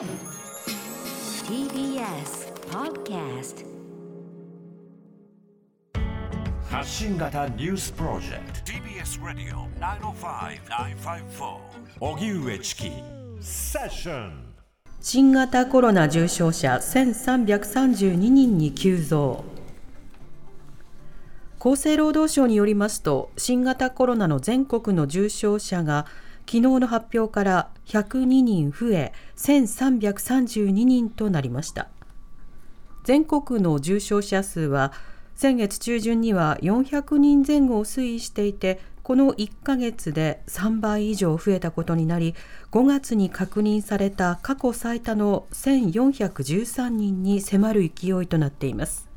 TBS Podcast 発信型ニュースプロジェクト。TBS ラディオ905-954おぎゅうえちきセッション新型コロナ重症者1332人に急増。厚生労働省によりますと新型コロナの全国の重症者が昨日の発表から102人増え1332人となりました。全国の重症者数は先月中旬には400人前後を推移していてこの1ヶ月で3倍以上増えたことになり5月に確認された過去最多の1413人に迫る勢いとなっています。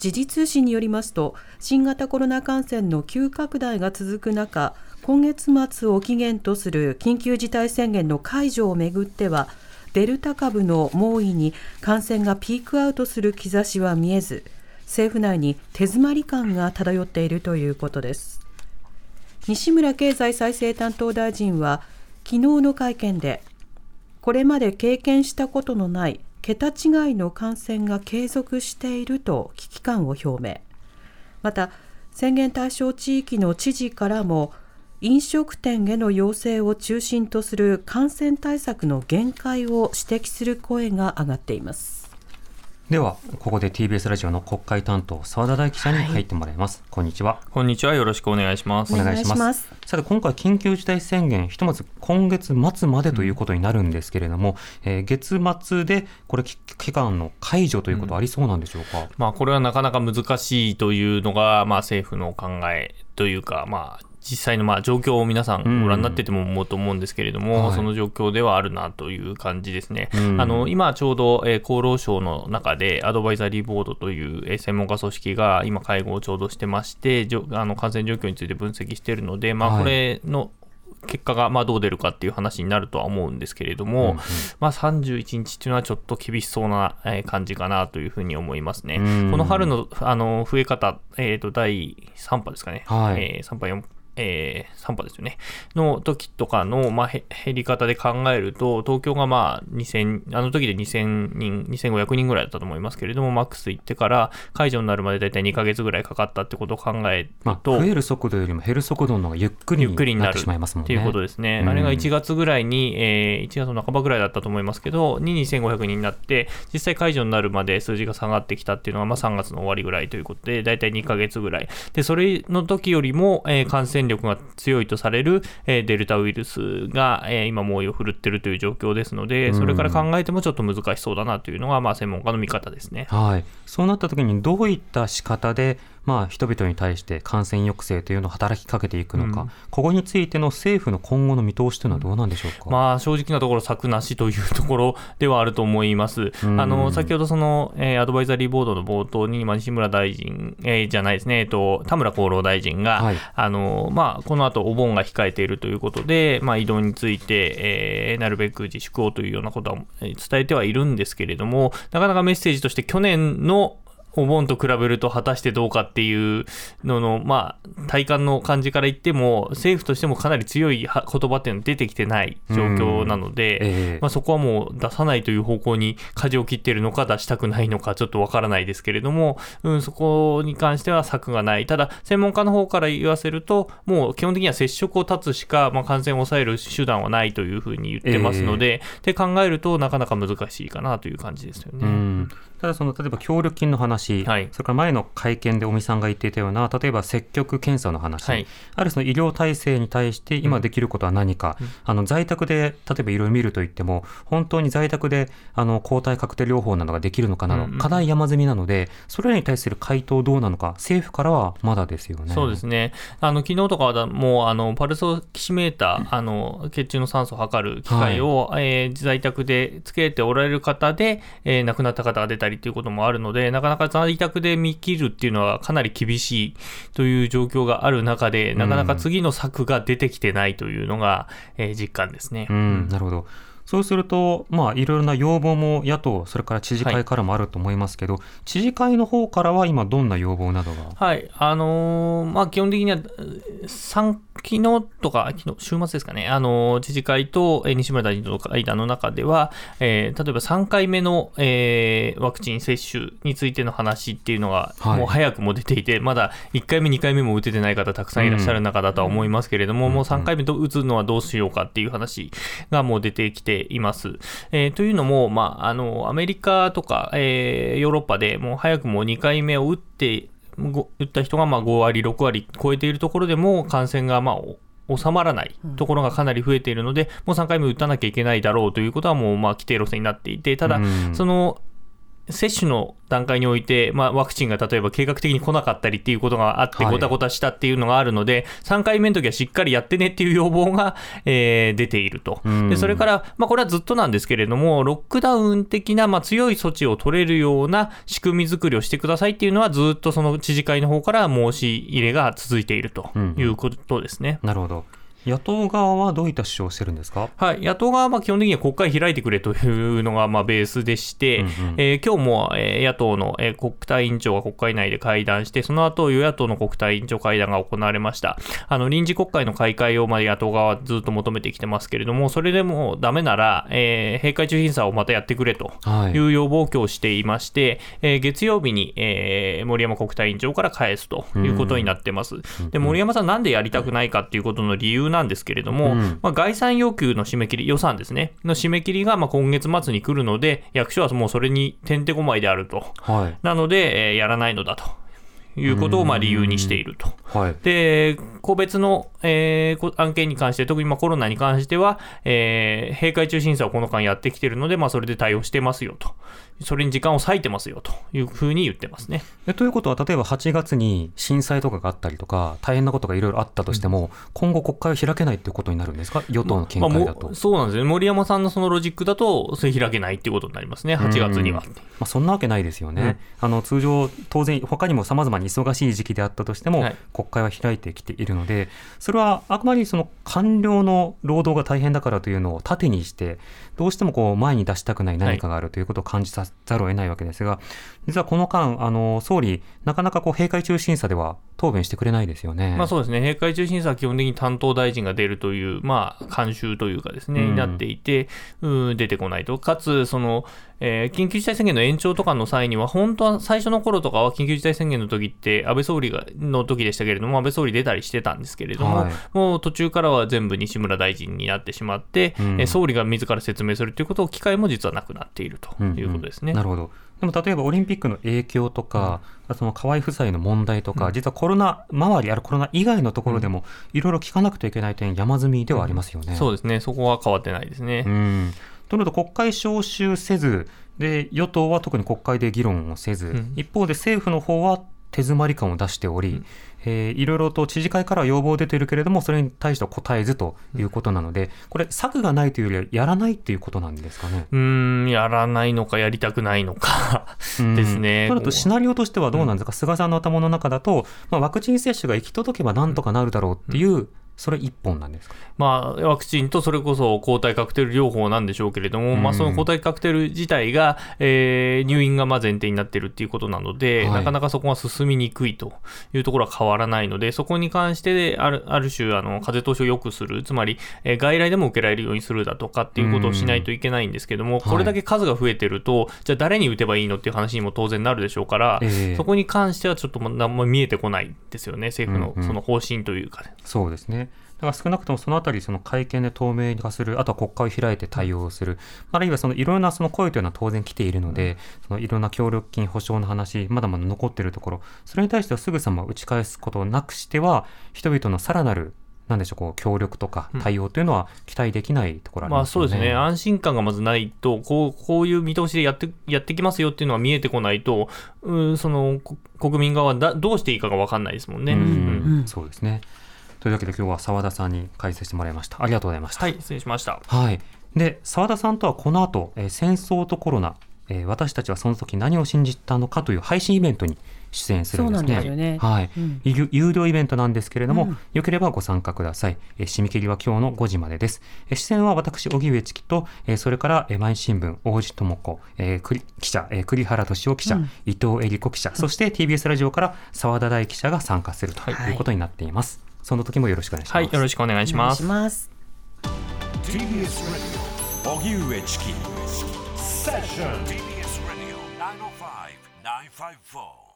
時事通信によりますと新型コロナ感染の急拡大が続く中今月末を期限とする緊急事態宣言の解除をめぐってはデルタ株の猛威に感染がピークアウトする兆しは見えず政府内に手詰まり感が漂っているということです。西村経済再生担当大臣は昨日の会見でこれまで経験したことのない桁違いの感染が継続していると危機感を表明。また宣言対象地域の知事からも飲食店への要請を中心とする感染対策の限界を指摘する声が上がっています。ではここで TBS ラジオの国会担当澤田大記者に入ってもらいます、はい、こんにちは。こんにちは。よろしくお願いします。お願いします。さて今回緊急事態宣言ひとまず今月末までということになるんですけれども、うん、えー、月末でこれ期間の解除ということありそうなんでしょうか、うん、まあこれはなかなか難しいというのがまあ政府の考えというかまあ実際のまあ状況を皆さんご覧になってても思うと思うんですけれども、うん、その状況ではあるなという感じですね。あの今ちょうど、え厚労省の中でアドバイザリーボードという、え専門家組織が今会合をちょうどしてましてあの感染状況について分析しているので、まあ、これの、結果がまあどう出るかっていう話になるとは思うんですけれども、うんうん、まあ、31日っていうのはちょっと厳しそうな感じかなというふうに思いますね。この春のあの増え方、えー、と第3波ですかね、はい、えー、3波、4えー、3波ですよね、の時とかの、まあ、減り方で考えると、東京がまあ2000、あの時で2000人、2500人ぐらいだったと思いますけれども、マックス行ってから解除になるまで大体2ヶ月ぐらいかかったってことを考えると、まあ、増える速度よりも減る速度の方がゆっくりになってしまいますもんね。ということですね。あれが1月ぐらいに、えー、1月の半ばぐらいだったと思いますけど、に2500人になって、実際解除になるまで数字が下がってきたっていうのが、まあ、3月の終わりぐらいということで、大体2ヶ月ぐらい。で、それの時よりも、えー、感染力が強いとされる、えー、デルタウイルスが、えー、今猛威を振るってるという状況ですので、それから考えてもちょっと難しそうだなというのが、まあ、専門家の見方ですね。はい。そうなった時にどういった仕方で、まあ、人々に対して感染抑制というのを働きかけていくのか、うん、ここについての政府の今後の見通しというのはどうなんでしょうか、まあ、正直なところ、策なしというところではあると思います。うん、あの先ほどその、えー、アドバイザリーボードの冒頭に、まあ、西村大臣、えー、じゃないですね、えっと、田村厚労大臣が、はい、あのまあ、この後お盆が控えているということで、まあ、移動について、えー、なるべく自粛をというようなことは伝えてはいるんですけれども、なかなかメッセージとして去年のお盆と比べると果たしてどうかっていうのの、まあ、体感の感じから言っても、政府としてもかなり強い言葉っていうのは出てきてない状況なので、えー、まあ、そこはもう出さないという方向に舵を切っているのか、出したくないのか、ちょっとわからないですけれども、うん、そこに関しては策がない。ただ、専門家の方から言わせると、もう基本的には接触を断つしか、まあ、感染を抑える手段はないというふうに言ってますので、えー、って考えるとなかなか難しいかなという感じですよね。ただその例えば協力金の話、はい、それから前の会見で尾身さんが言っていたような例えば積極検査の話、はい、あるその医療体制に対して今できることは何か、うん、あの在宅で例えばいろいろ見るといっても本当に在宅であの抗体カクテル療法などができるのかなど、うん課題山積みなのでそれらに対する回答どうなのか政府からはまだですよね。そうですね。あの昨日とかはもうあのパルスオキシメーター、あの血中の酸素を測る機械を、はい、えー、在宅でつけておられる方で、えー、亡くなった方が出たりということもあるので、なかなか在宅で見切るっていうのはかなり厳しいという状況がある中で、なかなか次の策が出てきてないというのが、えー、実感ですね。うん、なるほど。そうすると、まあ、いろいろな要望も野党、それから知事会からもあると思いますけど、はい、知事会の方からは今、どんな要望などが？はい。あのー、まあ、基本的には3昨日とか、昨日週末ですかね、あの知事会と西村大臣との会談の中では、えー、例えば3回目の、えー、ワクチン接種についての話っていうのが、もう早くも出ていて、まだ1回目、2回目も打ててない方、たくさんいらっしゃる中だとは思いますけれども、うん、もう3回目と打つのはどうしようかっていう話がもう出てきています。えー、というのも、まあ、あのアメリカとか、えー、ヨーロッパでもう早くも2回目を打って打った人がまあ5割、6割超えているところでも感染がまあ収まらないところがかなり増えているので、もう3回目打たなきゃいけないだろうということは、もうまあ規定路線になっていて、ただ、その接種の段階において、まあ、ワクチンが例えば計画的に来なかったりっていうことがあって、ごたごたしたっていうのがあるので、はい、3回目の時はしっかりやってねっていう要望が、えー、出ていると。でそれから、まあ、これはずっとなんですけれども、ロックダウン的な、まあ、強い措置を取れるような仕組み作りをしてくださいっていうのは、ずっとその知事会の方から申し入れが続いているということですね。うん、なるほど。野党側はどういった主張をしてるんですか、はい、野党側は基本的には国会開いてくれというのがまあベースでして、うんうん、えー、今日も、え野党の、え国対委員長が国会内で会談して、その後与野党の国対委員長会談が行われました。あの臨時国会の開会をまあ野党側はずっと求めてきてますけれども、それでもダメなら、えー、閉会中審査をまたやってくれとい。う要望を今日していまして、はい、えー、月曜日に、えー、森山国対委員長から返すということになってます。で森山さん、なんでやりたくないかっていうことの理由なんですけれども、うん、まあ、概算要求の締め切り、予算ですね、の締め切りがまあ今月末に来るので、役所はもうそれにてんてこまいであると、はい、なので、えー、やらないのだと。いうことをまあ理由にしていると。はい、で個別の、えー、案件に関して、特にまあコロナに関しては、えー、閉会中審査をこの間やってきているので、まあ、それで対応してますよと、それに時間を割いてますよというふうに言ってますね。ということは、例えば8月に震災とかがあったりとか、大変なことがいろいろあったとしても、うん、今後、国会を開けないということになるんですか、与党の見解だと。まあ、そうなんですね、森山さんのそのロジックだと、それ開けないっていうことになりますね、8月には。まあ、そんなわけないですよね。うん、あの通常、当然、他にもさまざまに忙しい時期であったとしても、はい、国会は開いてきているので、それはあくまでその官僚の労働が大変だからというのを盾にして、どうしてもこう前に出したくない何かがあるということを感じさざるを得ないわけですが、実はこの間、あの総理、なかなかこう閉会中審査では答弁してくれないですよね。まあ、そうですね、閉会中審査は基本的に担当大臣が出るという、まあ、慣習というかですね、うん、になっていて、うん、出てこないと、かつ、その、えー、緊急事態宣言の延長とかの際には、本当は最初の頃とかは緊急事態宣言の時って、安倍総理がの時でしたけれども、安倍総理出たりしてたんですけれども、はい、もう途中からは全部西村大臣になってしまって、うん、え総理が自ら説明するということを機会も実はなくなっているということですね。うんうん、なるほど。でも例えばオリンピックの影響とか、うん、その河合夫妻の問題とか、うん、実はコロナ周り、あるコロナ以外のところでも、いろいろ聞かなくてはいけない点、山積みではありますよね、そうですね、そこは変わってないですね。うん。となると、国会召集せず、で与党は特に国会で議論をせず、うん、一方で政府の方は手詰まり感を出しており、うん、えー、いろいろと知事会からは要望出ているけれども、それに対しては答えずということなので、これ、策がないというよりは、やらないということなんですかね？うんやらないのか、やりたくないのかですね。となると、シナリオとしてはどうなんですか、菅さんの頭の中だと、まあ、ワクチン接種が行き届けばなんとかなるだろうっていうそれ一本なんですか、まあ、ワクチンとそれこそ抗体カクテル療法なんでしょうけれども、うん、まあ、その抗体カクテル自体が、えー、入院がまあ前提になっているっていうことなので、はい、なかなかそこが進みにくいというところは変わらないので、そこに関してあるある種あの、風通しを良くする、つまり、えー、外来でも受けられるようにするだとかっていうことをしないといけないんですけども、うん、これだけ数が増えてると、はい、じゃあ誰に打てばいいのっていう話にも当然なるでしょうから、えー、そこに関してはちょっと何も見えてこないですよね、政府のその方針というか、ね。うんうん、そうですね。だから少なくともそのあたり、その会見で透明化する、あとは国会を開いて対応する、あるいはそのいろんなその声というのは当然来ているので、そのいろんな協力金保証の話、まだまだ残っているところ、それに対してはすぐさま打ち返すことなくしては、人々のさらなるなんでしょうこう協力とか対応というのは期待できないところあります、ね。うん、まあ、そうですね、安心感がまずないと、こうこういう見通しでやってやってきますよっていうのは見えてこないと、うその国民側はだどうしていいかが分かんないですもんね。うん、うん、そうですねというわけで今日は澤田さんに解説してもらいました。ありがとうございました。はい、失礼しました。はい。で、澤田さんとはこの後、えー、戦争とコロナ、えー、私たちはその時何を信じたのかという配信イベントに出演するんですね。すねはい、うん、有料イベントなんですけれども、うん、よければご参加ください。えー、締め切りは今日の5時までです。えー、出演は私、荻上チキと、えー、それから、えー、毎新聞、大路智子、えー、記者、えー、栗原敏夫記者、うん、伊藤恵理子記者、そして TBS ラジオから澤田大記者が参加するということになっています。はい、その時もよろしくお願いします。はい、よろしくお願いします。ます TBS ラジオ荻上チキセッション TBS ラジオ905-954